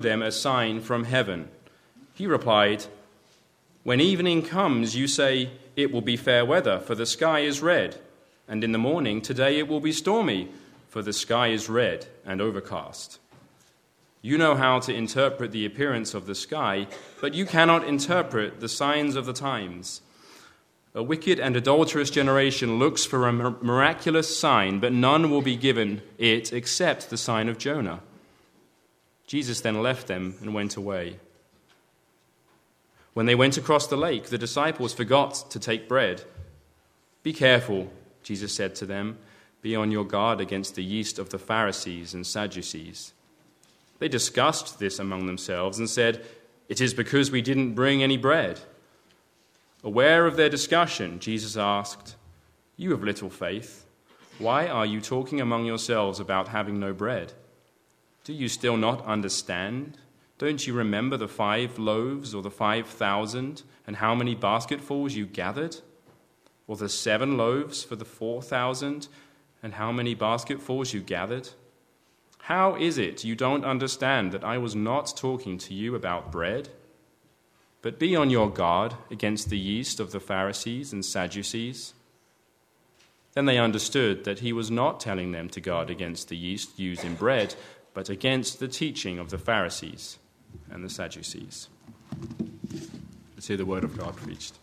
them a sign from heaven. He replied, When evening comes, you say, It will be fair weather, for the sky is red. And in the morning, today it will be stormy, for the sky is red and overcast. You know how to interpret the appearance of the sky, but you cannot interpret the signs of the times. A wicked and adulterous generation looks for a miraculous sign, but none will be given it except the sign of Jonah. Jesus then left them and went away. When they went across the lake, the disciples forgot to take bread. Be careful, Jesus said to them. Be on your guard against the yeast of the Pharisees and Sadducees. They discussed this among themselves and said, It is because we didn't bring any bread. Aware of their discussion, Jesus asked, You have little faith. Why are you talking among yourselves about having no bread? Do you still not understand? Don't you remember the five loaves or the five thousand and how many basketfuls you gathered? Or the seven loaves for the four thousand and how many basketfuls you gathered? How is it you don't understand that I was not talking to you about bread? But be on your guard against the yeast of the Pharisees and Sadducees. Then they understood that he was not telling them to guard against the yeast used in bread, but against the teaching of the Pharisees and the Sadducees. Let's hear the word of God preached.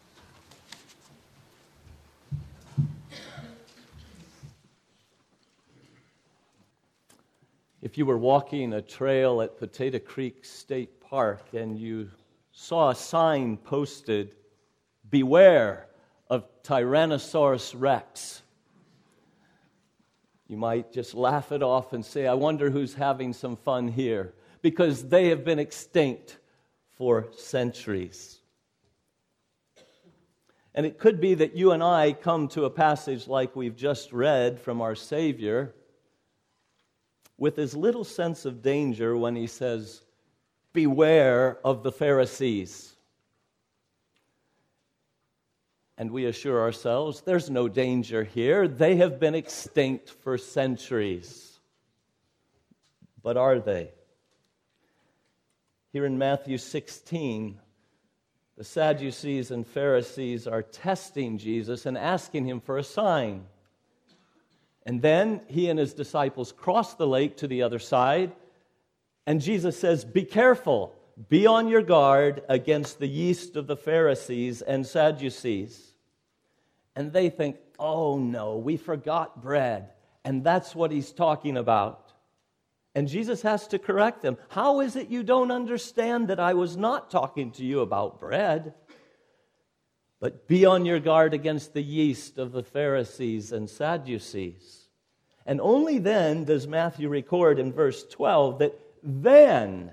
If you were walking a trail at Potato Creek State Park and you saw a sign posted, Beware of Tyrannosaurus Rex, you might just laugh it off and say, I wonder who's having some fun here, because they have been extinct for centuries. And it could be that you and I come to a passage like we've just read from our Savior with as little sense of danger when he says, Beware of the Pharisees. And we assure ourselves there's no danger here. They have been extinct for centuries. But are they? Here in Matthew 16, the Sadducees and Pharisees are testing Jesus and asking him for a sign. And then he and his disciples cross the lake to the other side, and Jesus says, Be careful, be on your guard against the yeast of the Pharisees and Sadducees. And they think, Oh no, we forgot bread. And that's what he's talking about. And Jesus has to correct them. How is it you don't understand that I was not talking to you about bread? But be on your guard against the yeast of the Pharisees and Sadducees. And only then does Matthew record in verse 12 that then,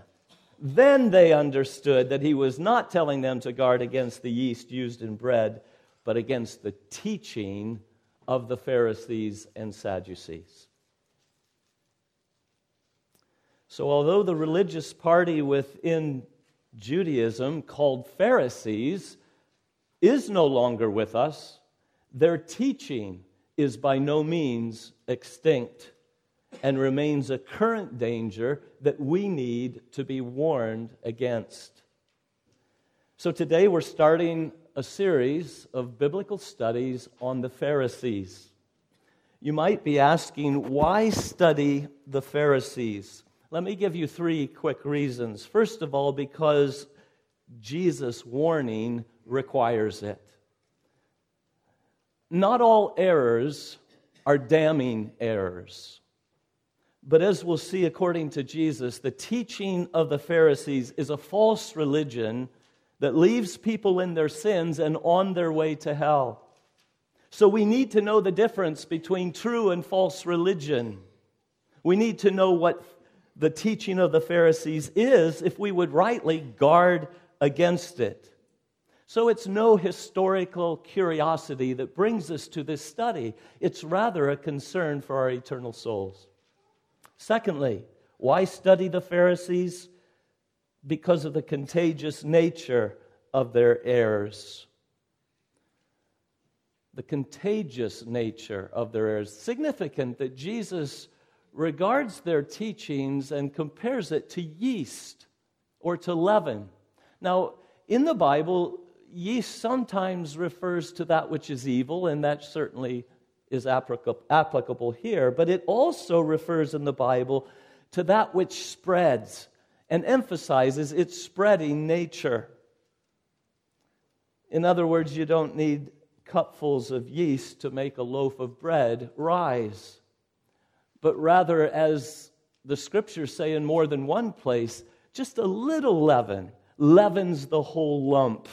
then they understood that he was not telling them to guard against the yeast used in bread, but against the teaching of the Pharisees and Sadducees. So, although the religious party within Judaism, called Pharisees, is no longer with us, their teaching is by no means extinct and remains a current danger that we need to be warned against. So, today we're starting a series of biblical studies on the Pharisees. You might be asking, why study the Pharisees? Let me give you three quick reasons. First of all, because Jesus' warning requires it. Not all errors are damning errors. But as we'll see, according to Jesus, the teaching of the Pharisees is a false religion that leaves people in their sins and on their way to hell. So we need to know the difference between true and false religion. We need to know what the teaching of the Pharisees is if we would rightly guard against it. So it's no historical curiosity that brings us to this study, it's rather a concern for our eternal souls. Secondly, why study the Pharisees? Because of the contagious nature of their errors. The contagious nature of their errors. Significant that Jesus regards their teachings and compares it to yeast or to leaven. Now, in the Bible, yeast sometimes refers to that which is evil, and that certainly is applicable here, but it also refers in the Bible to that which spreads and emphasizes its spreading nature. In other words, you don't need cupfuls of yeast to make a loaf of bread rise, but rather, as the scriptures say in more than one place, just a little leaven leavens the whole lump.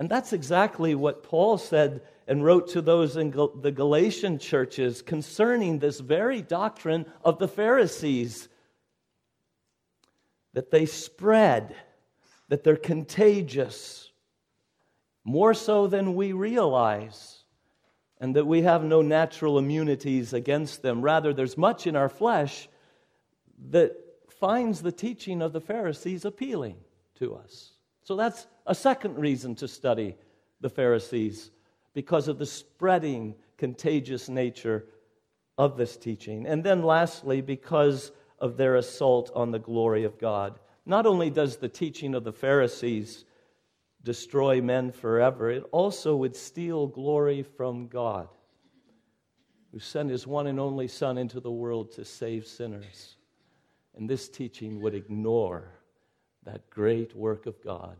And that's exactly what Paul said and wrote to those in the Galatian churches concerning this very doctrine of the Pharisees that they spread, that they're contagious, more so than we realize, and that we have no natural immunities against them. Rather, there's much in our flesh that finds the teaching of the Pharisees appealing to us. So that's a second reason to study the Pharisees because of the spreading, contagious nature of this teaching. And then lastly, because of their assault on the glory of God. Not only does the teaching of the Pharisees destroy men forever, it also would steal glory from God, who sent his one and only Son into the world to save sinners. And this teaching would ignore that great work of God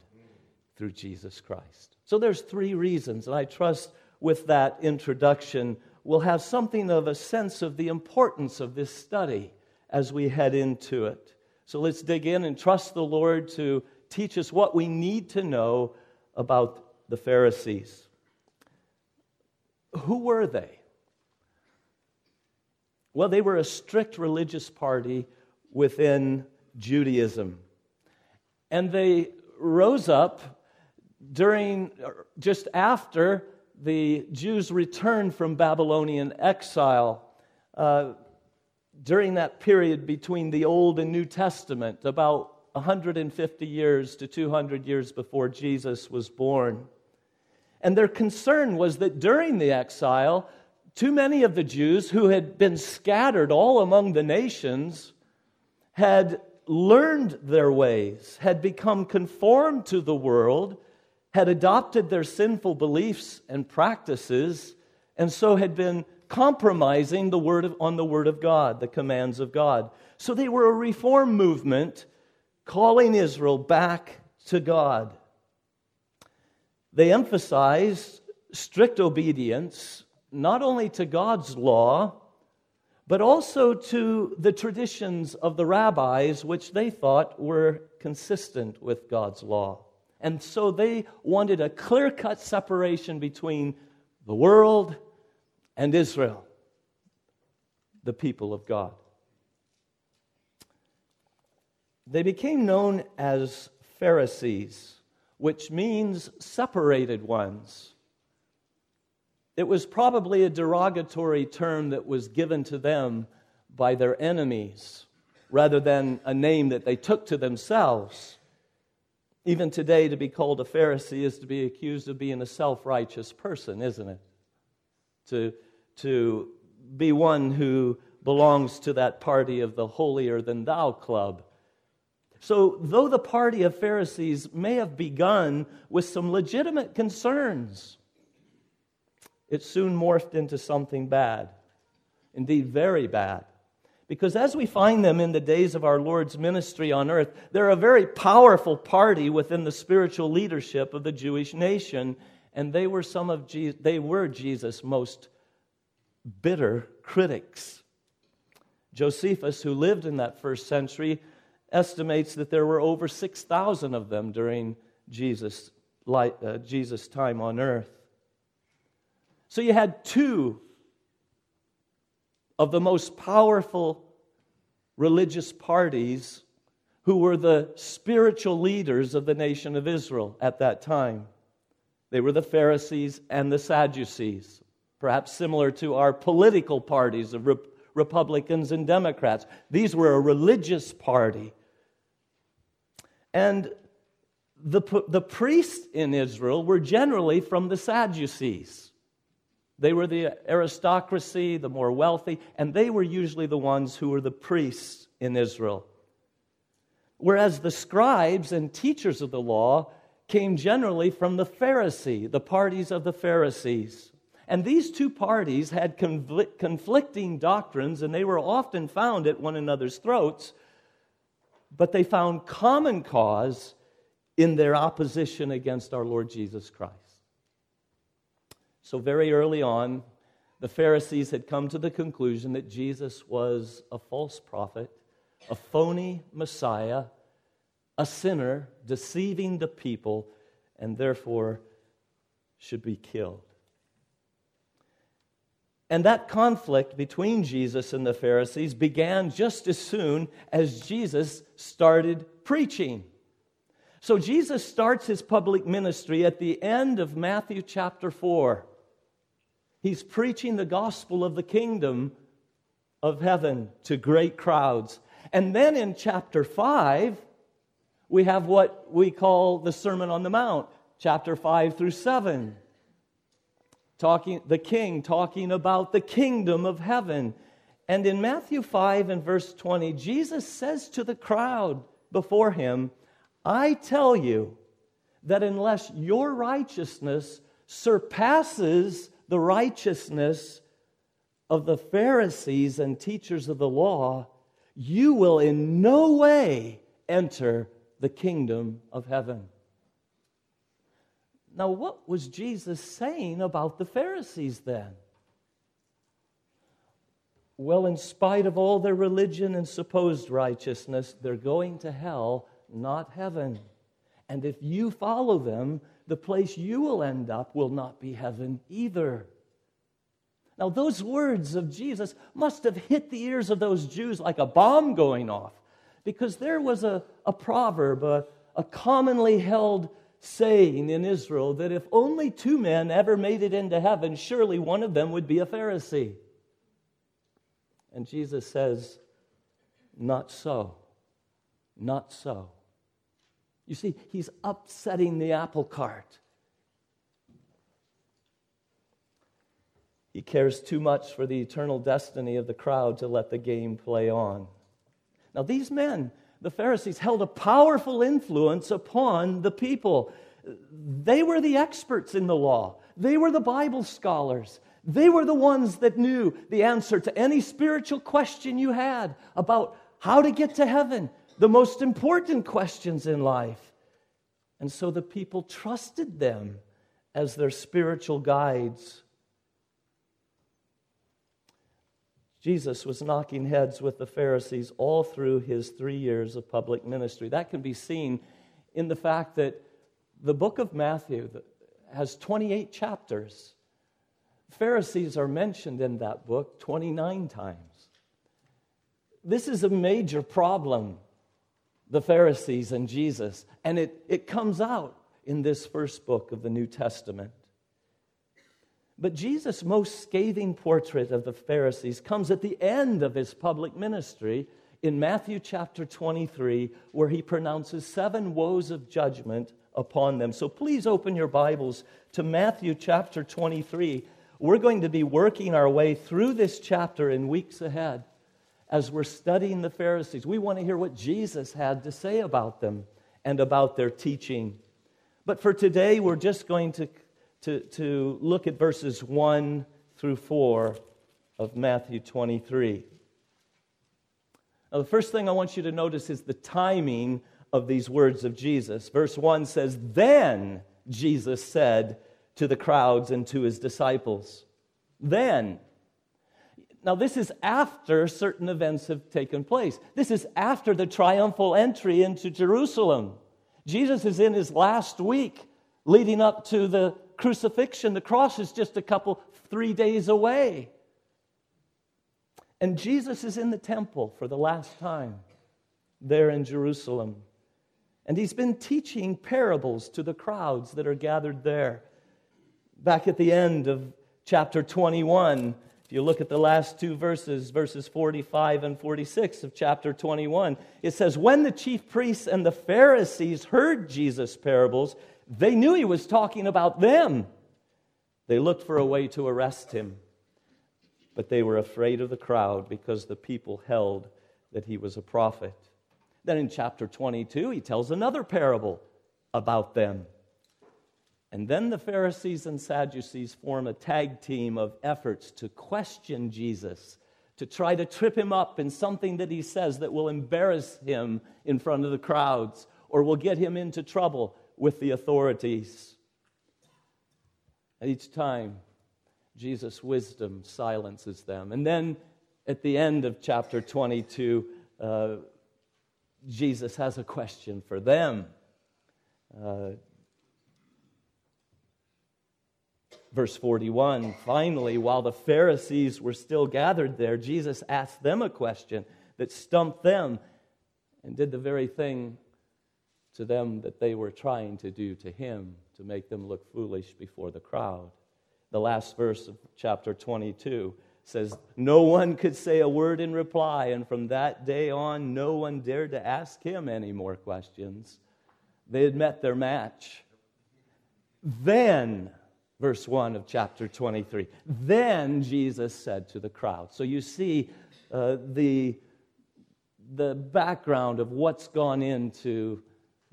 through Jesus Christ. So there's three reasons, and I trust with that introduction we'll have something of a sense of the importance of this study as we head into it. So let's dig in and trust the Lord to teach us what we need to know about the Pharisees. Who were they? Well, they were a strict religious party within Judaism. And they rose up during, just after the Jews returned from Babylonian exile. Uh, during that period between the Old and New Testament, about 150 years to 200 years before Jesus was born. And their concern was that during the exile, too many of the Jews who had been scattered all among the nations had learned their ways, had become conformed to the world, had adopted their sinful beliefs and practices, and so had been compromising the word of, on the Word of God, the commands of God. So they were a reform movement calling Israel back to God. They emphasized strict obedience, not only to God's law, but also to the traditions of the rabbis, which they thought were consistent with God's law. And so they wanted a clear cut separation between the world and Israel, the people of God. They became known as Pharisees, which means separated ones. It was probably a derogatory term that was given to them by their enemies rather than a name that they took to themselves. Even today, to be called a Pharisee is to be accused of being a self righteous person, isn't it? To to be one who belongs to that party of the holier than thou club. So, though the party of Pharisees may have begun with some legitimate concerns, it soon morphed into something bad, indeed, very bad. Because as we find them in the days of our Lord's ministry on earth, they're a very powerful party within the spiritual leadership of the Jewish nation, and they were some of Je- they were Jesus' most bitter critics. Josephus, who lived in that first century, estimates that there were over 6,000 of them during Jesus' uh, Jesus' time on earth. So you had two of the most powerful religious parties who were the spiritual leaders of the nation of Israel at that time. They were the Pharisees and the Sadducees perhaps similar to our political parties of Rep- Republicans and Democrats. These were a religious party. And the, the priests in Israel were generally from the Sadducees. They were the aristocracy, the more wealthy, and they were usually the ones who were the priests in Israel. whereas the scribes and teachers of the law came generally from the Pharisee, the parties of the Pharisees. And these two parties had conflicting doctrines, and they were often found at one another's throats, but they found common cause in their opposition against our Lord Jesus Christ. So, very early on, the Pharisees had come to the conclusion that Jesus was a false prophet, a phony Messiah, a sinner, deceiving the people, and therefore should be killed. And that conflict between Jesus and the Pharisees began just as soon as Jesus started preaching. So Jesus starts his public ministry at the end of Matthew chapter 4. He's preaching the gospel of the kingdom of heaven to great crowds. And then in chapter 5, we have what we call the Sermon on the Mount, chapter 5 through 7. Talking, the king talking about the kingdom of heaven. And in Matthew 5 and verse 20, Jesus says to the crowd before him, I tell you that unless your righteousness surpasses the righteousness of the Pharisees and teachers of the law, you will in no way enter the kingdom of heaven. Now, what was Jesus saying about the Pharisees then? Well, in spite of all their religion and supposed righteousness, they're going to hell, not heaven. And if you follow them, the place you will end up will not be heaven either. Now, those words of Jesus must have hit the ears of those Jews like a bomb going off because there was a, a proverb, a, a commonly held saying in Israel that if only two men ever made it into heaven, surely one of them would be a Pharisee. And Jesus says, Not so. Not so. You see, he's upsetting the apple cart. He cares too much for the eternal destiny of the crowd to let the game play on. Now, these men, the Pharisees, held a powerful influence upon the people. They were the experts in the law, they were the Bible scholars. They were the ones that knew the answer to any spiritual question you had about how to get to heaven, the most important questions in life. And so the people trusted them as their spiritual guides. Jesus was knocking heads with the Pharisees all through his three years of public ministry. That can be seen in the fact that the book of Matthew has 28 chapters. Pharisees are mentioned in that book 29 times. This is a major problem, the Pharisees and Jesus, and it, it comes out in this first book of the New Testament. But Jesus' most scathing portrait of the Pharisees comes at the end of his public ministry in Matthew chapter 23, where he pronounces seven woes of judgment upon them. So please open your Bibles to Matthew chapter 23. We're going to be working our way through this chapter in weeks ahead as we're studying the Pharisees. We want to hear what Jesus had to say about them and about their teaching. But for today, we're just going to to, to look at verses 1 through 4 of Matthew 23. Now, the first thing I want you to notice is the timing of these words of Jesus. Verse 1 says, Then Jesus said to the crowds and to his disciples, Then. Now, this is after certain events have taken place. This is after the triumphal entry into Jerusalem. Jesus is in his last week leading up to the crucifixion. The cross is just a couple, three days away. And Jesus is in the temple for the last time there in Jerusalem. And he's been teaching parables to the crowds that are gathered there. Back at the end of chapter 21, if you look at the last two verses, verses 45 and 46 of chapter 21, it says, When the chief priests and the Pharisees heard Jesus' parables, they knew he was talking about them. They looked for a way to arrest him, but they were afraid of the crowd because the people held that he was a prophet. Then in chapter 22, he tells another parable about them. And then the Pharisees and Sadducees form a tag team of efforts to question Jesus, to try to trip him up in something that he says that will embarrass him in front of the crowds or will get him into trouble with the authorities. Each time, Jesus' wisdom silences them. And then at the end of chapter 22, uh, Jesus has a question for them. Uh, verse 41 finally, while the Pharisees were still gathered there, Jesus asked them a question that stumped them and did the very thing to them that they were trying to do to him to make them look foolish before the crowd. The last verse of chapter 22 says, No one could say a word in reply, and from that day on, no one dared to ask him any more questions. They had met their match. Then, verse 1 of chapter 23, then Jesus said to the crowd. So you see uh, the, the background of what's gone into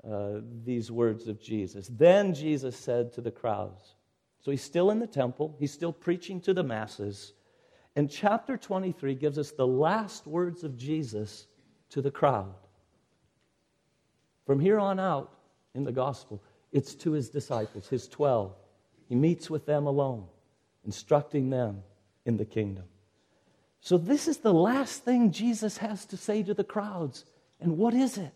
uh, these words of Jesus. Then Jesus said to the crowds, so he's still in the temple, he's still preaching to the masses. And chapter 23 gives us the last words of Jesus to the crowd. From here on out in the gospel, it's to his disciples, his 12. He meets with them alone, instructing them in the kingdom. So, this is the last thing Jesus has to say to the crowds. And what is it?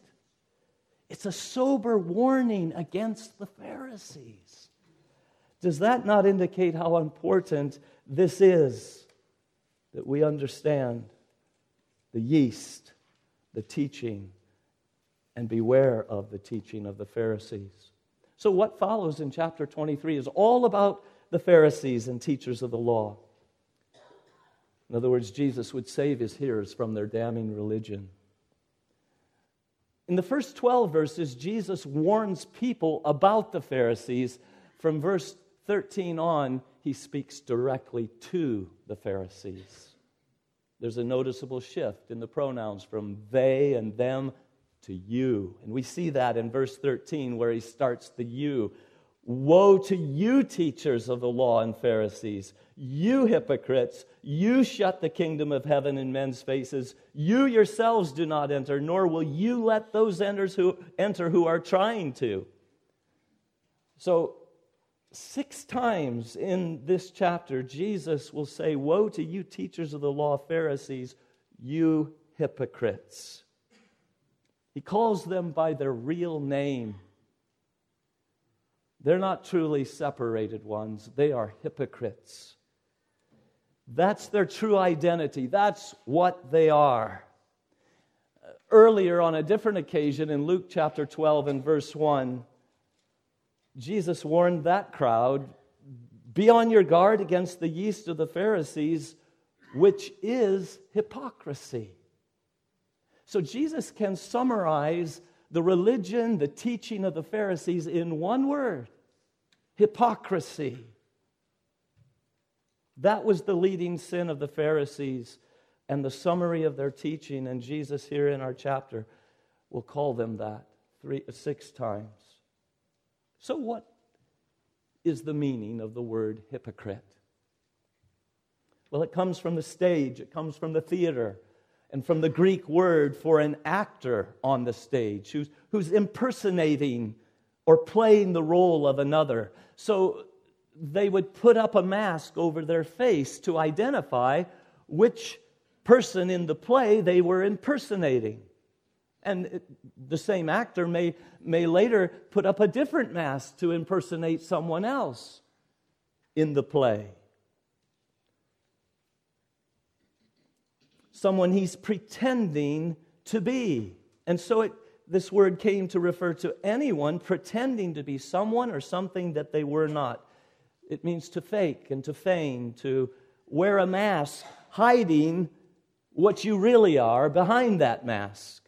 It's a sober warning against the Pharisees. Does that not indicate how important this is that we understand the yeast, the teaching, and beware of the teaching of the Pharisees? So, what follows in chapter 23 is all about the Pharisees and teachers of the law. In other words, Jesus would save his hearers from their damning religion. In the first 12 verses, Jesus warns people about the Pharisees. From verse 13 on, he speaks directly to the Pharisees. There's a noticeable shift in the pronouns from they and them to you. And we see that in verse 13 where he starts the you. Woe to you, teachers of the law and Pharisees, you hypocrites! You shut the kingdom of heaven in men's faces. You yourselves do not enter, nor will you let those enters who enter who are trying to. So Six times in this chapter, Jesus will say, Woe to you, teachers of the law, Pharisees, you hypocrites. He calls them by their real name. They're not truly separated ones, they are hypocrites. That's their true identity, that's what they are. Earlier, on a different occasion, in Luke chapter 12 and verse 1, Jesus warned that crowd be on your guard against the yeast of the Pharisees, which is hypocrisy. So Jesus can summarize the religion, the teaching of the Pharisees in one word hypocrisy. That was the leading sin of the Pharisees and the summary of their teaching. And Jesus, here in our chapter, will call them that three, six times. So, what is the meaning of the word hypocrite? Well, it comes from the stage, it comes from the theater, and from the Greek word for an actor on the stage who's, who's impersonating or playing the role of another. So they would put up a mask over their face to identify which person in the play they were impersonating. And the same actor may, may later put up a different mask to impersonate someone else in the play. Someone he's pretending to be. And so it, this word came to refer to anyone pretending to be someone or something that they were not. It means to fake and to feign, to wear a mask, hiding what you really are behind that mask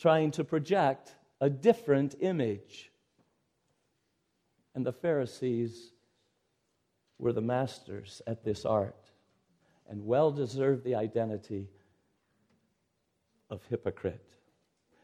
trying to project a different image. And the Pharisees were the masters at this art and well deserved the identity of hypocrite.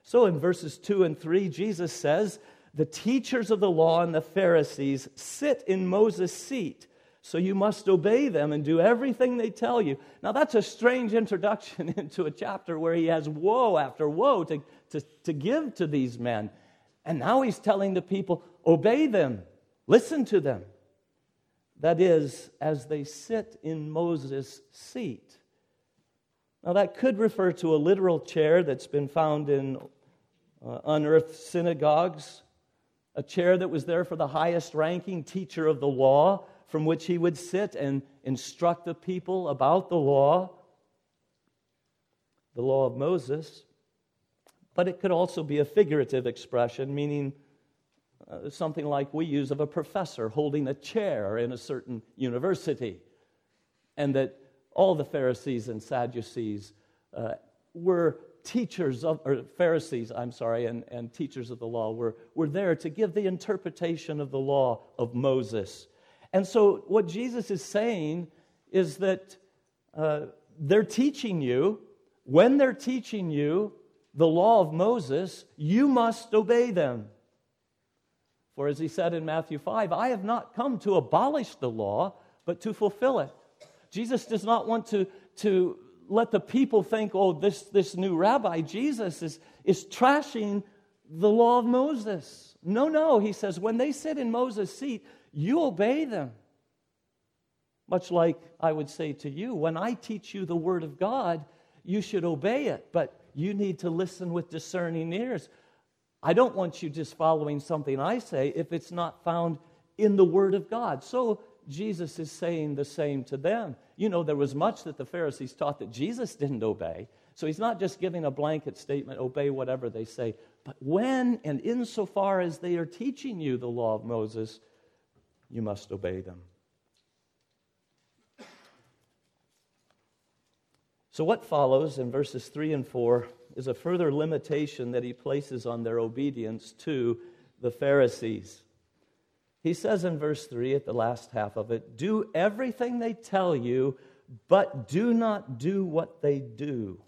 So in verses 2 and 3, Jesus says, The teachers of the law and the Pharisees sit in Moses' seat. So you must obey them and do everything they tell you. Now, that's a strange introduction into a chapter where he has woe after woe to, to, to give to these men. And now he's telling the people, obey them, listen to them. That is, as they sit in Moses' seat. Now, that could refer to a literal chair that's been found in uh, unearthed synagogues, a chair that was there for the highest ranking teacher of the law from which he would sit and instruct the people about the law, the law of Moses. But it could also be a figurative expression, meaning uh, something like we use of a professor holding a chair in a certain university. And that all the Pharisees and Sadducees uh, were teachers of, or Pharisees, I'm sorry, and, and teachers of the law were, were there to give the interpretation of the law of Moses. And so, what Jesus is saying is that uh, they're teaching you, when they're teaching you the law of Moses, you must obey them. For as he said in Matthew 5, I have not come to abolish the law, but to fulfill it. Jesus does not want to, to let the people think, oh, this, this new rabbi, Jesus, is, is trashing the law of Moses. No, no. He says, when they sit in Moses' seat, you obey them. Much like I would say to you, when I teach you the Word of God, you should obey it, but you need to listen with discerning ears. I don't want you just following something I say if it's not found in the Word of God. So Jesus is saying the same to them. You know, there was much that the Pharisees taught that Jesus didn't obey. So he's not just giving a blanket statement, obey whatever they say. But when and insofar as they are teaching you the law of Moses, you must obey them. So, what follows in verses 3 and 4 is a further limitation that he places on their obedience to the Pharisees. He says in verse 3 at the last half of it, Do everything they tell you, but do not do what they do,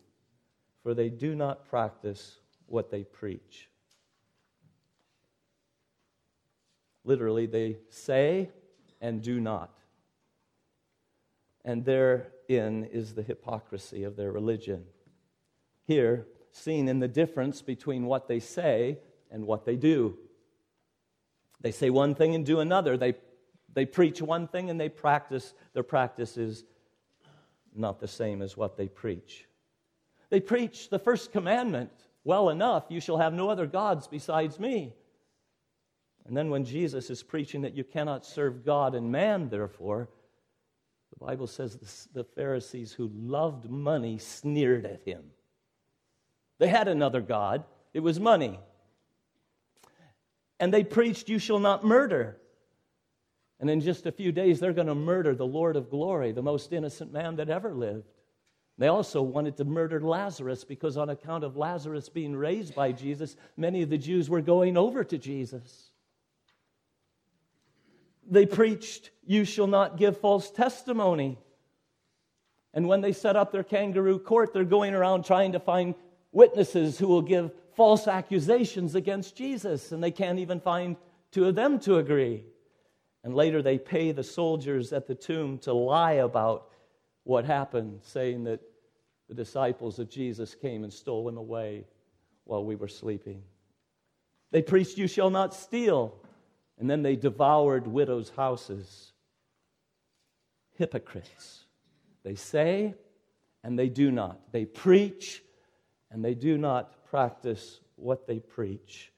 for they do not practice what they preach. Literally, they say and do not. And therein is the hypocrisy of their religion. Here, seen in the difference between what they say and what they do. They say one thing and do another. They, they preach one thing and they practice, their practice is not the same as what they preach. They preach the first commandment well enough you shall have no other gods besides me. And then when Jesus is preaching that you cannot serve God and man, therefore, the Bible says the Pharisees who loved money sneered at him. They had another God, it was money. And they preached, You shall not murder. And in just a few days, they're going to murder the Lord of glory, the most innocent man that ever lived. They also wanted to murder Lazarus because, on account of Lazarus being raised by Jesus, many of the Jews were going over to Jesus they preached, You shall not give false testimony. And when they set up their kangaroo court, they're going around trying to find witnesses who will give false accusations against Jesus, and they can't even find two of them to agree. And later they pay the soldiers at the tomb to lie about what happened, saying that the disciples of Jesus came and stole him away while we were sleeping. They preached, You shall not steal and then they devoured widows' houses. Hypocrites. They say and they do not. They preach and they do not practice what they preach.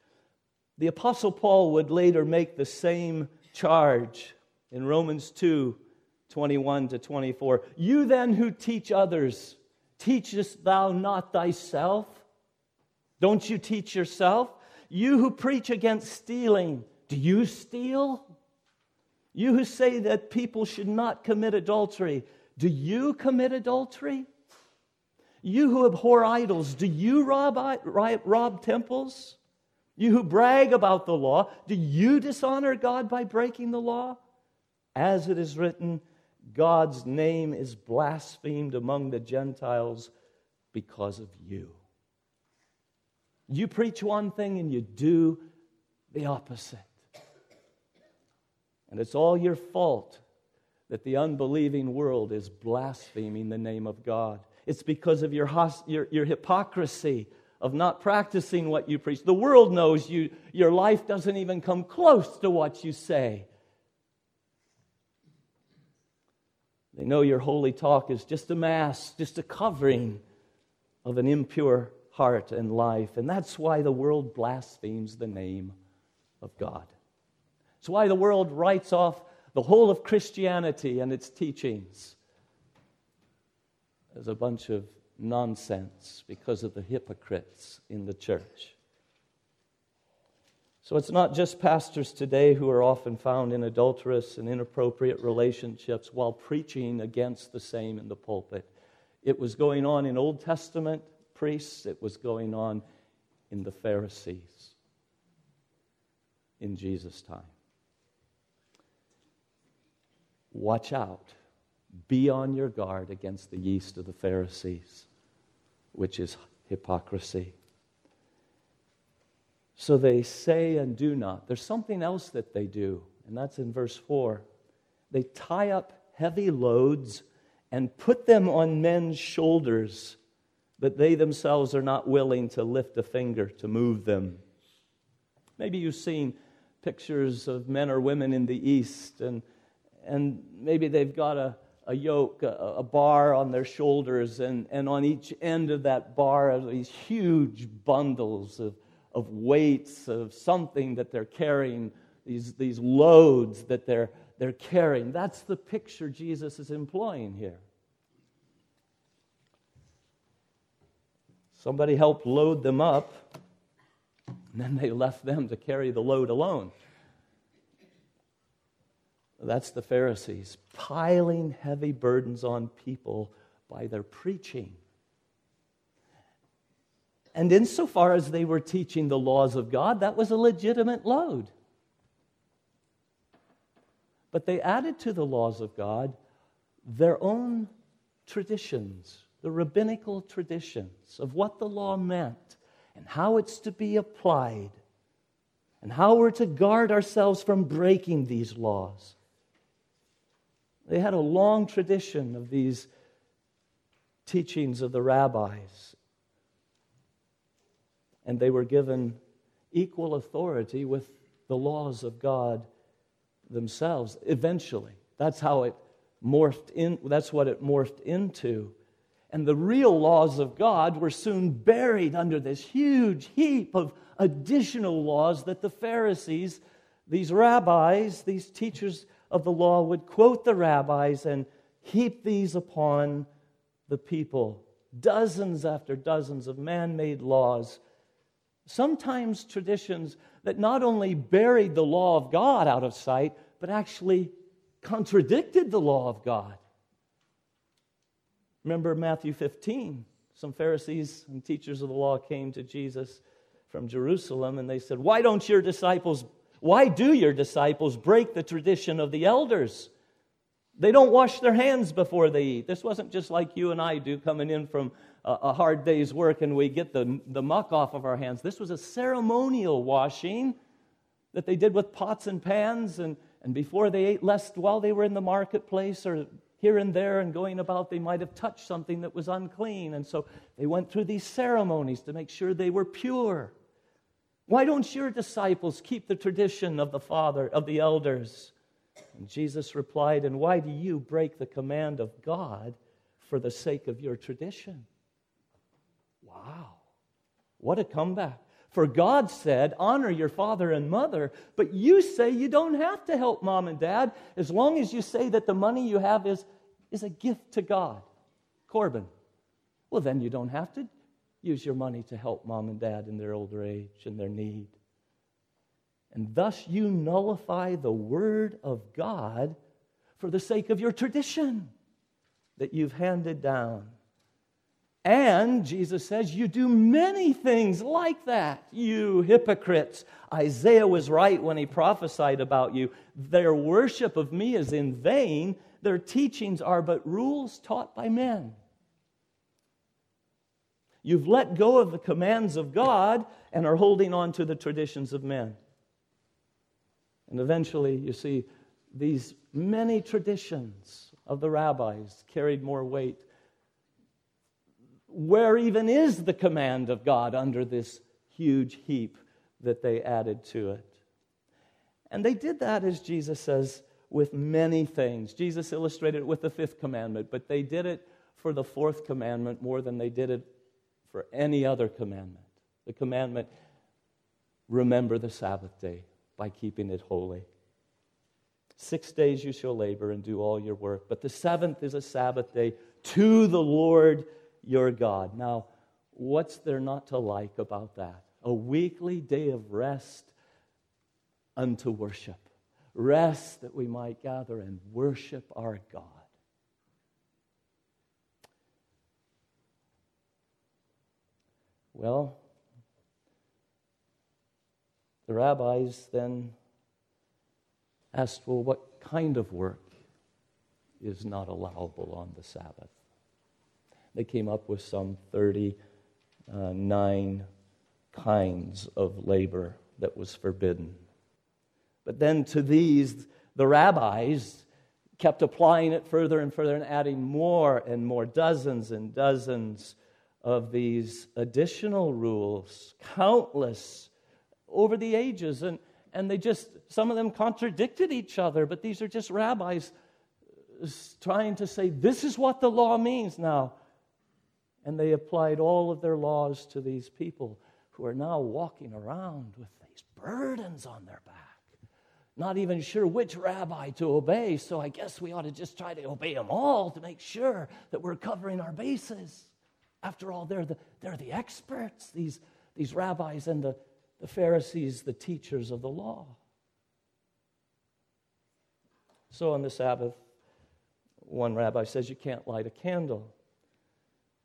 The Apostle Paul would later make the same charge in Romans 2 21 to 24. You then who teach others, teachest thou not thyself? Don't you teach yourself? You who preach against stealing, do you steal? You who say that people should not commit adultery, do you commit adultery? You who abhor idols, do you rob, rob temples? You who brag about the law, do you dishonor God by breaking the law? As it is written, God's name is blasphemed among the Gentiles because of you. You preach one thing and you do the opposite. And it's all your fault that the unbelieving world is blaspheming the name of God. It's because of your, your, your hypocrisy of not practicing what you preach. The world knows you, your life doesn't even come close to what you say. They know your holy talk is just a mask, just a covering of an impure heart and life. And that's why the world blasphemes the name of God. It's why the world writes off the whole of Christianity and its teachings as a bunch of nonsense because of the hypocrites in the church. So it's not just pastors today who are often found in adulterous and inappropriate relationships while preaching against the same in the pulpit. It was going on in Old Testament priests, it was going on in the Pharisees in Jesus' time. Watch out. Be on your guard against the yeast of the Pharisees, which is hypocrisy. So they say and do not. There's something else that they do, and that's in verse 4. They tie up heavy loads and put them on men's shoulders, but they themselves are not willing to lift a finger to move them. Maybe you've seen pictures of men or women in the East, and, and maybe they've got a, a yoke, a, a bar on their shoulders, and, and on each end of that bar are these huge bundles of, of weights of something that they're carrying, these, these loads that they're, they're carrying. That's the picture Jesus is employing here. Somebody helped load them up, and then they left them to carry the load alone. That's the Pharisees, piling heavy burdens on people by their preaching. And insofar as they were teaching the laws of God, that was a legitimate load. But they added to the laws of God their own traditions, the rabbinical traditions of what the law meant and how it's to be applied and how we're to guard ourselves from breaking these laws. They had a long tradition of these teachings of the rabbis, and they were given equal authority with the laws of God themselves eventually. That's how it morphed in, that's what it morphed into. And the real laws of God were soon buried under this huge heap of additional laws that the Pharisees, these rabbis, these teachers of the law, would quote the rabbis and heap these upon the people. Dozens after dozens of man made laws, sometimes traditions that not only buried the law of God out of sight, but actually contradicted the law of God. Remember Matthew 15. Some Pharisees and teachers of the law came to Jesus from Jerusalem and they said, Why don't your disciples, why do your disciples break the tradition of the elders? They don't wash their hands before they eat. This wasn't just like you and I do coming in from a hard day's work and we get the, the muck off of our hands. This was a ceremonial washing that they did with pots and pans and, and before they ate, lest while they were in the marketplace or here and there and going about, they might have touched something that was unclean. And so they went through these ceremonies to make sure they were pure. Why don't your disciples keep the tradition of the Father, of the elders? And Jesus replied, And why do you break the command of God for the sake of your tradition? Wow. What a comeback. For God said, Honor your father and mother, but you say you don't have to help mom and dad as long as you say that the money you have is, is a gift to God. Corban, Well, then you don't have to use your money to help mom and dad in their older age and their need. And thus you nullify the word of God for the sake of your tradition that you've handed down. And Jesus says, You do many things like that, you hypocrites. Isaiah was right when he prophesied about you. Their worship of me is in vain, their teachings are but rules taught by men. You've let go of the commands of God and are holding on to the traditions of men. And eventually, you see, these many traditions of the rabbis carried more weight. Where even is the command of God under this huge heap that they added to it? And they did that, as Jesus says, with many things. Jesus illustrated it with the fifth commandment, but they did it for the fourth commandment more than they did it for any other commandment. The commandment, remember the Sabbath day by keeping it holy. Six days you shall labor and do all your work, but the seventh is a Sabbath day to the Lord your God. Now, what's there not to like about that? A weekly day of rest unto worship. Rest that we might gather and worship our God. Well, the rabbis then asked, well, what kind of work is not allowable on the Sabbath? They came up with some 39 uh, kinds of labor that was forbidden. But then to these, the rabbis kept applying it further and further and adding more and more, dozens and dozens of these additional rules, countless over the ages. And, and they just, some of them contradicted each other, but these are just rabbis uh, trying to say, this is what the law means now. And they applied all of their laws to these people who are now walking around with these burdens on their back. Not even sure which rabbi to obey, so I guess we ought to just try to obey them all to make sure that we're covering our bases. After all, they're the, they're the experts, these, these rabbis and the, the Pharisees, the teachers of the law. So on the Sabbath, one rabbi says you can't light a candle.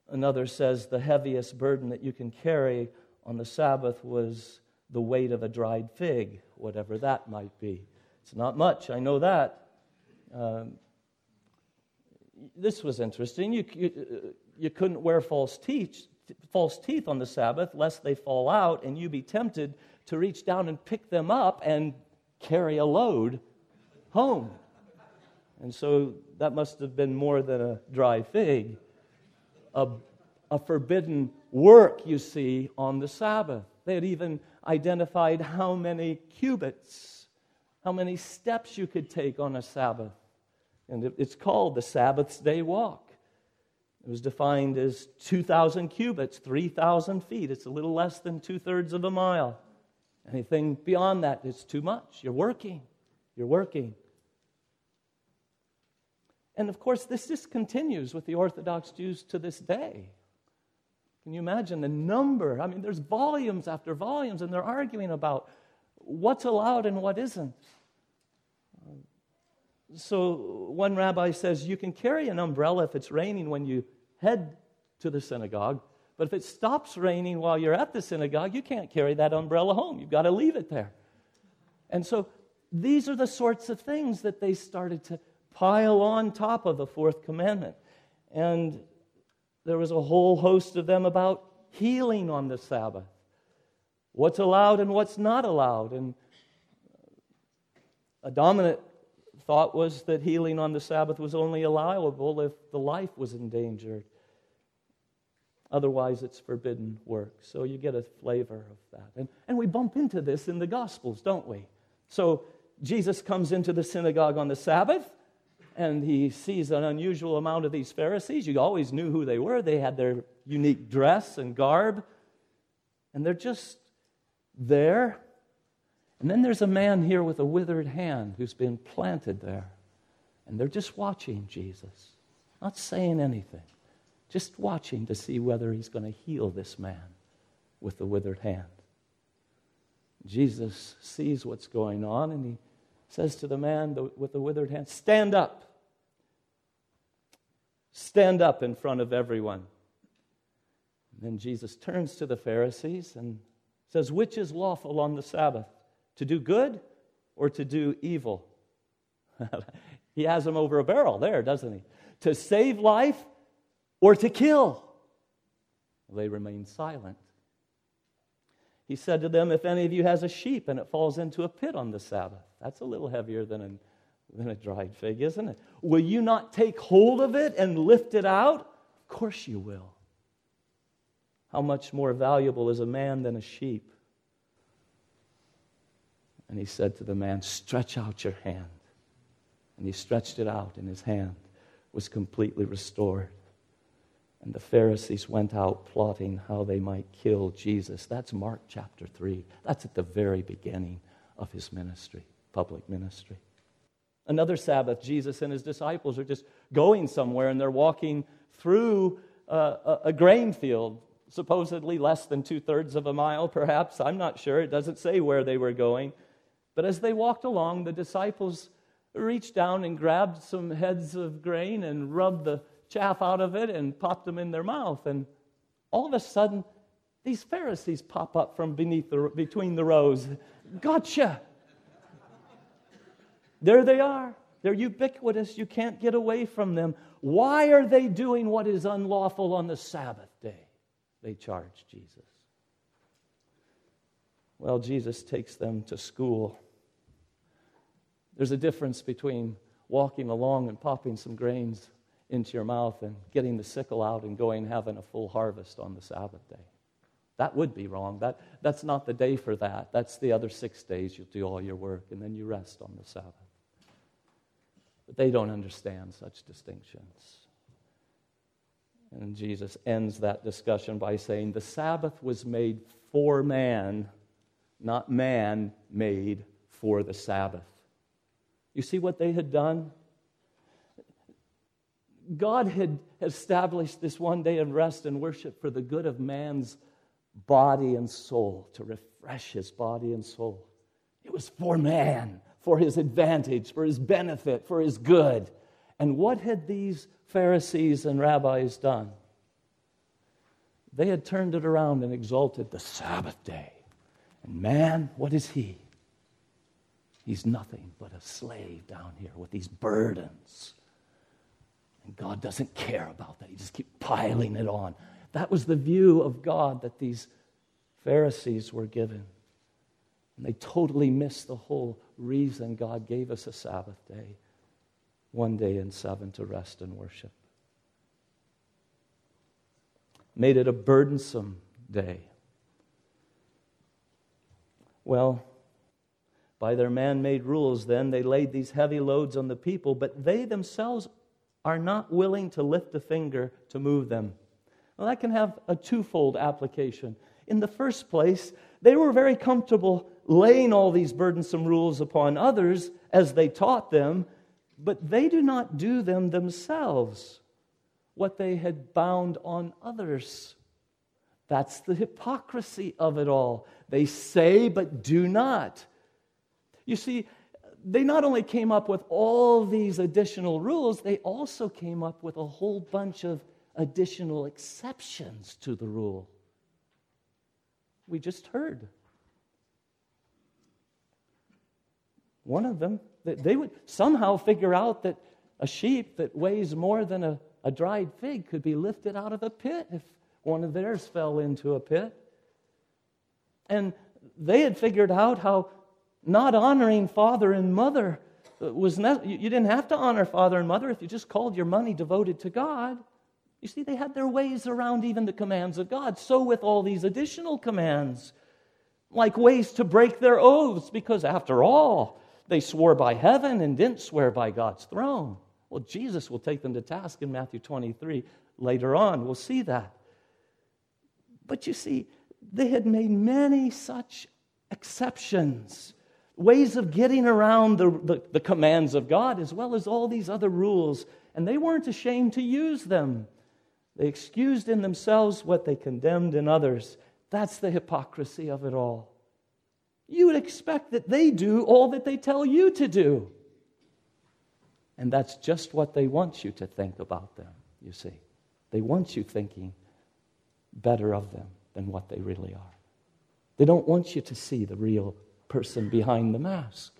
Another says the heaviest burden that you can carry on the Sabbath was the weight of a dried fig, whatever that might be. It's not much, I know that. Um, this was interesting. You, you, uh, you couldn't wear false teeth, false teeth on the Sabbath lest they fall out and you be tempted to reach down and pick them up and carry a load home. And so that must have been more than a dry fig. A, a forbidden work, you see, on the Sabbath. They had even identified how many cubits, how many steps you could take on a Sabbath. And it's called the Sabbath day walk. It was defined as 2,000 cubits, 3,000 feet. It's a little less than two thirds of a mile. Anything beyond that is too much. You're working. You're working. And of course, this just continues with the Orthodox Jews to this day. Can you imagine the number? I mean, there's volumes after volumes, and they're arguing about what's allowed and what isn't. So, one rabbi says you can carry an umbrella if it's raining when you head to the synagogue. But if it stops raining while you're at the synagogue, you can't carry that umbrella home. You've got to leave it there. And so these are the sorts of things that they started to pile on top of the fourth commandment. And there was a whole host of them about healing on the Sabbath what's allowed and what's not allowed. And a dominant thought was that healing on the Sabbath was only allowable if the life was endangered. Otherwise, it's forbidden work. So you get a flavor of that. And, and we bump into this in the Gospels, don't we? So Jesus comes into the synagogue on the Sabbath and he sees an unusual amount of these Pharisees. You always knew who they were, they had their unique dress and garb. And they're just there and then there's a man here with a withered hand who's been planted there. And they're just watching Jesus, not saying anything, just watching to see whether he's going to heal this man with the withered hand. Jesus sees what's going on and he says to the man with the withered hand, Stand up. Stand up in front of everyone. And then Jesus turns to the Pharisees and says, Which is lawful on the Sabbath? To do good or to do evil? he has them over a barrel there, doesn't he? To save life or to kill? They remained silent. He said to them, If any of you has a sheep and it falls into a pit on the Sabbath, that's a little heavier than, an, than a dried fig, isn't it? Will you not take hold of it and lift it out? Of course you will. How much more valuable is a man than a sheep? And he said to the man, Stretch out your hand. And he stretched it out, and his hand was completely restored. And the Pharisees went out plotting how they might kill Jesus. That's Mark chapter 3. That's at the very beginning of his ministry, public ministry. Another Sabbath, Jesus and his disciples are just going somewhere and they're walking through uh, a, a grain field, supposedly less than two thirds of a mile, perhaps. I'm not sure. It doesn't say where they were going. But as they walked along, the disciples reached down and grabbed some heads of grain and rubbed the chaff out of it and popped them in their mouth. And all of a sudden, these Pharisees pop up from beneath the, between the rows. Gotcha! There they are. They're ubiquitous. You can't get away from them. Why are they doing what is unlawful on the Sabbath day? They charge Jesus. Well, Jesus takes them to school. There's a difference between walking along and popping some grains into your mouth and getting the sickle out and going having a full harvest on the Sabbath day. That would be wrong. That, that's not the day for that. That's the other six days you'll do all your work and then you rest on the Sabbath. But they don't understand such distinctions. And Jesus ends that discussion by saying, The Sabbath was made for man, not man made for the Sabbath. You see what they had done? God had established this one day of rest and worship for the good of man's body and soul, to refresh his body and soul. It was for man, for his advantage, for his benefit, for his good. And what had these Pharisees and rabbis done? They had turned it around and exalted the Sabbath day. And man, what is he? He's nothing but a slave down here with these burdens and God doesn't care about that. He just keeps piling it on. That was the view of God that these Pharisees were given. And they totally missed the whole reason God gave us a Sabbath day, one day in seven to rest and worship. Made it a burdensome day. Well, by their man made rules, then, they laid these heavy loads on the people, but they themselves are not willing to lift a finger to move them. Well, that can have a twofold application. In the first place, they were very comfortable laying all these burdensome rules upon others as they taught them, but they do not do them themselves, what they had bound on others. That's the hypocrisy of it all. They say, but do not. You see, they not only came up with all these additional rules, they also came up with a whole bunch of additional exceptions to the rule. We just heard. One of them, that they would somehow figure out that a sheep that weighs more than a, a dried fig could be lifted out of a pit if one of theirs fell into a pit. And they had figured out how not honoring father and mother uh, was not, you didn't have to honor father and mother if you just called your money devoted to God. You see, they had their ways around even the commands of God. So with all these additional commands, like ways to break their oaths, because after all, they swore by heaven and didn't swear by God's throne. Well, Jesus will take them to task in Matthew 23 later on. We'll see that. But you see, they had made many such exceptions ways of getting around the, the, the, commands of God as well as all these other rules, and they weren't ashamed to use them. They excused in themselves what they condemned in others. That's the hypocrisy of it all. You would expect that they do all that they tell you to do. And that's just what they want you to think about them, you see. They want you thinking better of them than what they really are. They don't want you to see the real person behind the mask.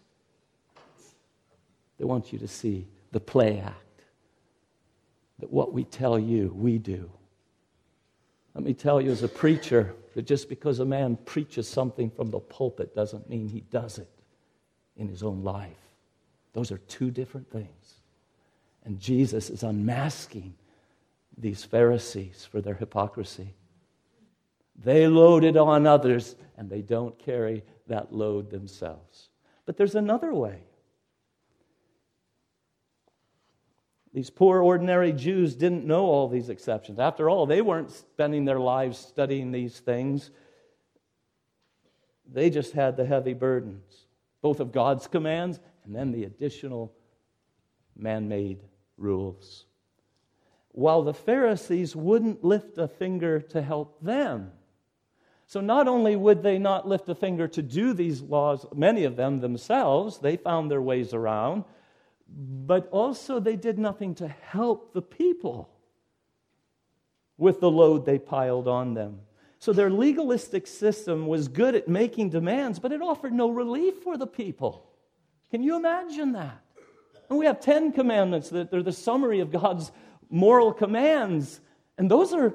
They want you to see the play act. That what we tell you, we do. Let me tell you, as a preacher, that just because a man preaches something from the pulpit doesn't mean he does it in his own life. Those are two different things. And Jesus is unmasking these Pharisees for their hypocrisy. They load it on others, and they don't carry that load themselves. But there's another way. These poor, ordinary Jews didn't know all these exceptions. After all, they weren't spending their lives studying these things, they just had the heavy burdens, both of God's commands and then the additional man made rules. While the Pharisees wouldn't lift a finger to help them. So, not only would they not lift a finger to do these laws, many of them themselves, they found their ways around but also they did nothing to help the people with the load they piled on them. So their legalistic system was good at making demands, but it offered no relief for the people. Can you imagine that? And we have 10 commandments that they're the summary of God's moral commands. And those are,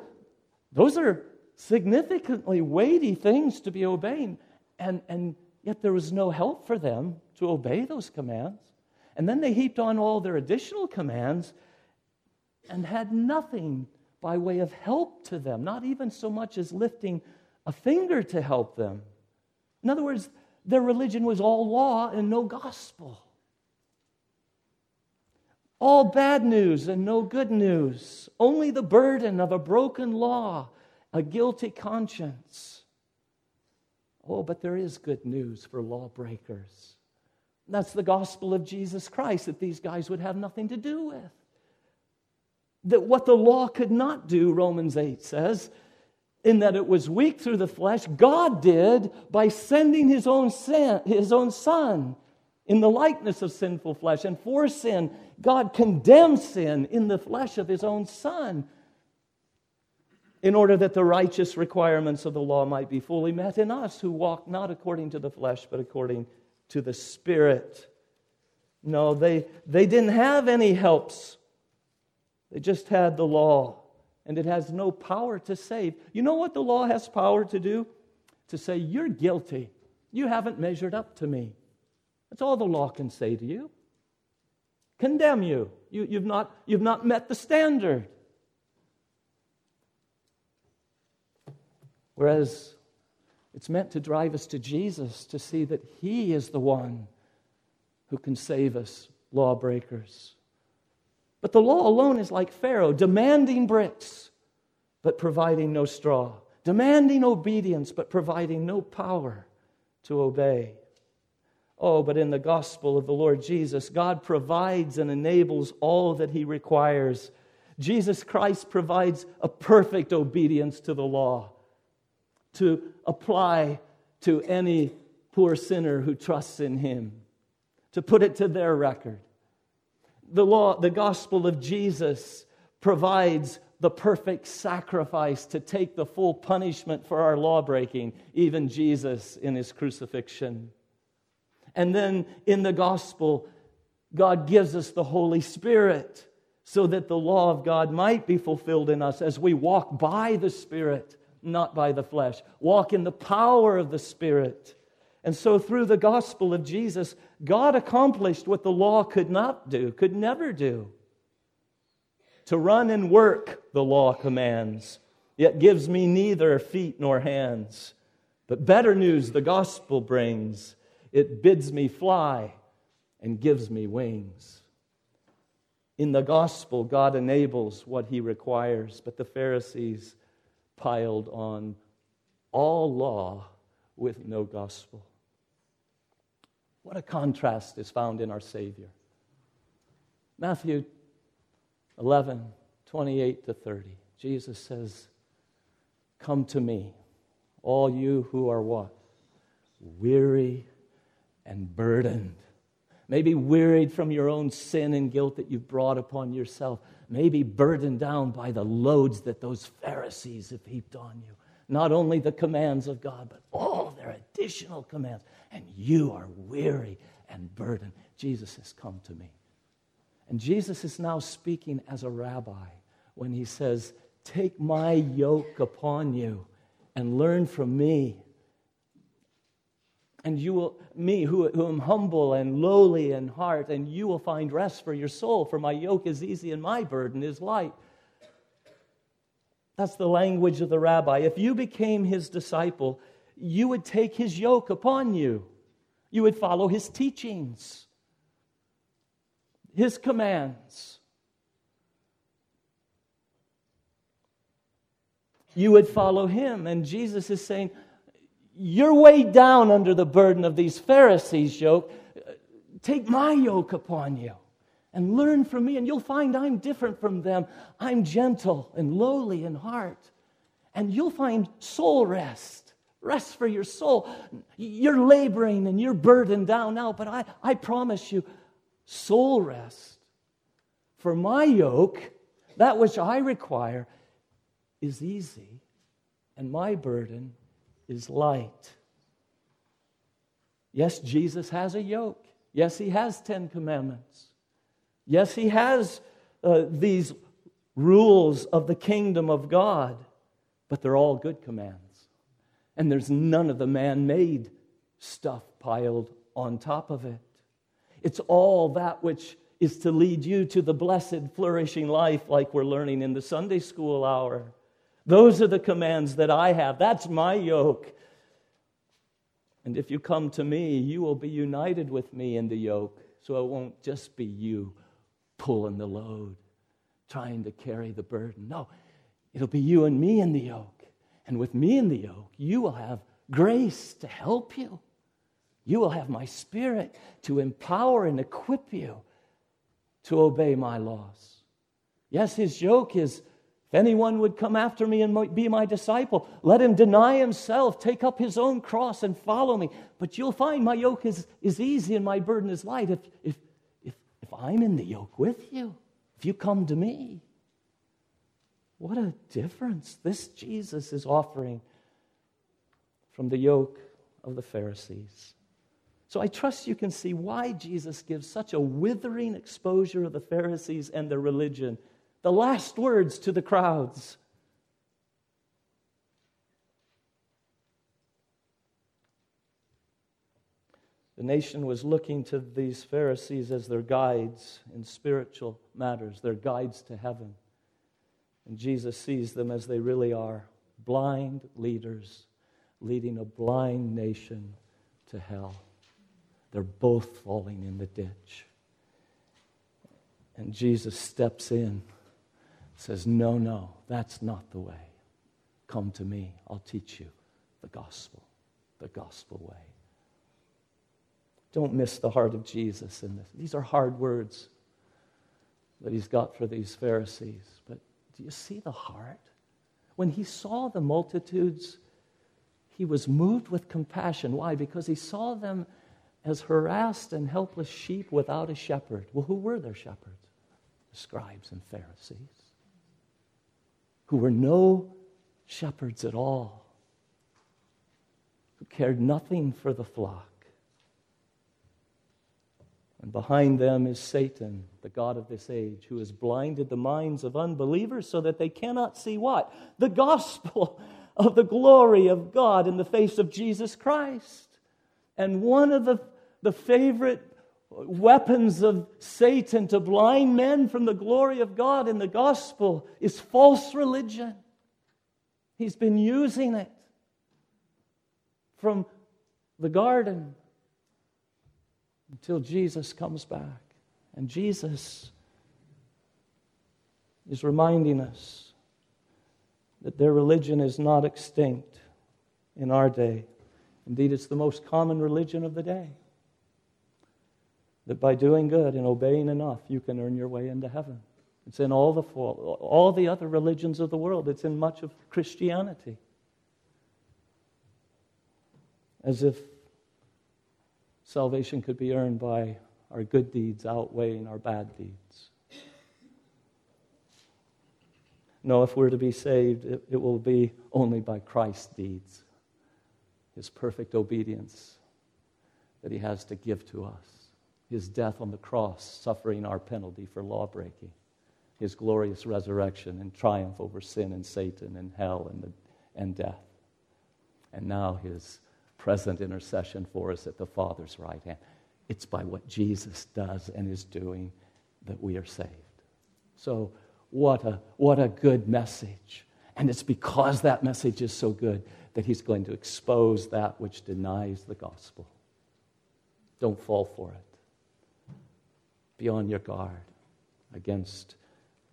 those are significantly weighty things to be obeying. And, and yet there was no help for them to obey those commands. And then they heaped on all their additional commands and had nothing by way of help to them, not even so much as lifting a finger to help them. In other words, their religion was all law and no gospel. All bad news and no good news. Only the burden of a broken law, a guilty conscience. Oh, but there is good news for lawbreakers. That's the gospel of Jesus Christ that these guys would have nothing to do with. That what the law could not do, Romans 8 says, in that it was weak through the flesh, God did by sending his own, sin, his own son in the likeness of sinful flesh. And for sin, God condemned sin in the flesh of his own son in order that the righteous requirements of the law might be fully met in us who walk not according to the flesh, but according to the Spirit. No, they, they didn't have any helps. They just had the law, and it has no power to save. You know what the law has power to do? To say, You're guilty. You haven't measured up to me. That's all the law can say to you. Condemn you. you you've, not, you've not met the standard. Whereas it's meant to drive us to Jesus to see that He is the one who can save us, lawbreakers. But the law alone is like Pharaoh, demanding bricks, but providing no straw, demanding obedience, but providing no power to obey. Oh, but in the gospel of the Lord Jesus, God provides and enables all that He requires. Jesus Christ provides a perfect obedience to the law to apply to any poor sinner who trusts in him, to put it to their record. The law, the gospel of Jesus provides the perfect sacrifice to take the full punishment for our lawbreaking, even Jesus in his crucifixion. And then in the gospel, God gives us the Holy Spirit so that the law of God might be fulfilled in us as we walk by the Spirit not by the flesh. Walk in the power of the Spirit. And so, through the gospel of Jesus, God accomplished what the law could not do, could never do. To run and work, the law commands, yet gives me neither feet nor hands. But better news the gospel brings it bids me fly and gives me wings. In the gospel, God enables what he requires, but the Pharisees piled on all law with no gospel. What a contrast is found in our Savior. Matthew 11, 28 to 30. Jesus says, Come to me, all you who are what? Weary and burdened. Maybe wearied from your own sin and guilt that you've brought upon yourself maybe burdened down by the loads that those Pharisees have heaped on you. Not only the commands of God, but all their additional commands. And you are weary and burdened. Jesus has come to me. And Jesus is now speaking as a rabbi when he says, Take my yoke upon you and learn from me. And you will, me who, who am humble and lowly in heart, and you will find rest for your soul, for my yoke is easy and my burden is light. That's the language of the rabbi. If you became his disciple, you would take his yoke upon you, you would follow his teachings, his commands. You would follow him. And Jesus is saying, You're weighed down under the burden of these Pharisees' yoke. Take my yoke upon you and learn from me, and you'll find I'm different from them. I'm gentle and lowly in heart, and you'll find soul rest, rest for your soul. You're laboring and you're burdened down now, but I, I promise you, soul rest. For my yoke, that which I require, is easy, and my burden is light. Yes, Jesus has a yoke. Yes, he has Ten Commandments. Yes, he has uh, these rules of the kingdom of God, but they're all good commands. And there's none of the man made stuff piled on top of it. It's all that which is to lead you to the blessed, flourishing life, like we're learning in the Sunday school hour. Those are the commands that I have. That's my yoke. And if you come to me, you will be united with me in the yoke. So it won't just be you pulling the load, trying to carry the burden. No, it'll be you and me in the yoke. And with me in the yoke, you will have grace to help you. You will have my spirit to empower and equip you to obey my laws. Yes, his yoke is if anyone would come after me and be my disciple, let him deny himself, take up his own cross, and follow me. But you'll find my yoke is, is easy and my burden is light if, if, if if I'm in the yoke with you, if you come to me, what a difference this Jesus is offering from the yoke of the Pharisees. So I trust you can see why Jesus gives such a withering exposure of the Pharisees and their religion. The last words to the crowds The nation was looking to these Pharisees as their guides in spiritual matters, their guides to heaven. And Jesus sees them as they really are blind leaders leading a blind nation to hell. They're both falling in the ditch. And Jesus steps in, says, No, no, that's not the way. Come to me, I'll teach you the gospel, the gospel way. Don't miss the heart of Jesus in this. These are hard words that he's got for these Pharisees. But do you see the heart? When he saw the multitudes, he was moved with compassion. Why? Because he saw them as harassed and helpless sheep without a shepherd. Well, who were their shepherds? The scribes and Pharisees, who were no shepherds at all, who cared nothing for the flock. And behind them is Satan, the God of this age, who has blinded the minds of unbelievers so that they cannot see what? The gospel of the glory of God in the face of Jesus Christ. And one of the, the favorite weapons of Satan to blind men from the glory of God in the gospel is false religion. He's been using it from the garden until Jesus comes back. And Jesus is reminding us that their religion is not extinct in our day. Indeed, it's the most common religion of the day. That by doing good and obeying enough, you can earn your way into heaven. It's in all the, all the other religions of the world, it's in much of Christianity. As if salvation could be earned by our good deeds outweighing our bad deeds. No, if we're to be saved, it, it will be only by Christ's deeds, his perfect obedience that he has to give to us, his death on the cross, suffering our penalty for law breaking. his glorious resurrection and triumph over sin and Satan and hell and, the, and death. And now his present intercession for us at the Father's right hand. It's by what Jesus does and is doing that we are saved. So, what a, what a good message. And it's because that message is so good that he's going to expose that which denies the gospel. Don't fall for it. Be on your guard against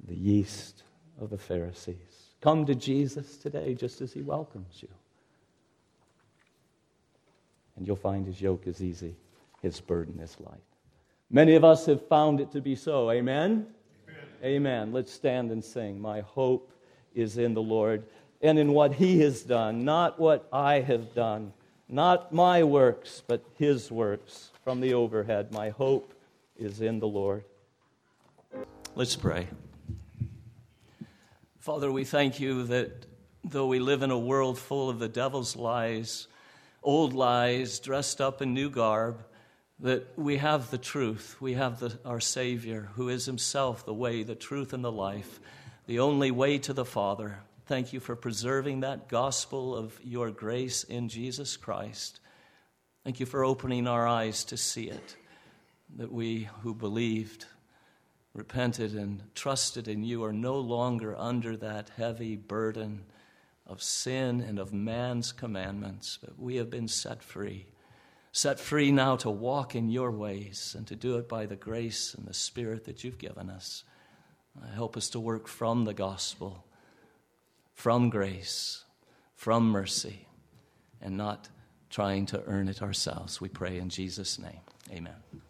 the yeast of the Pharisees. Come to Jesus today just as he welcomes you. And you'll find his yoke is easy, his burden is light. Many of us have found it to be so. Amen? Amen. Amen. Let's stand and sing. My hope is in the Lord and in what he has done, not what I have done, not my works, but his works from the overhead. My hope is in the Lord. Let's pray. Father, we thank you that though we live in a world full of the devil's lies, old lies dressed up in new garb, that we have the truth. We have the, our Savior, who is Himself the way, the truth, and the life, the only way to the Father. Thank you for preserving that gospel of your grace in Jesus Christ. Thank you for opening our eyes to see it, that we who believed, repented, and trusted in you are no longer under that heavy burden of sin and of man's commandments, but we have been set free set free now to walk in your ways and to do it by the grace and the Spirit that you've given us. Help us to work from the gospel, from grace, from mercy, and not trying to earn it ourselves. We pray in Jesus' name. Amen.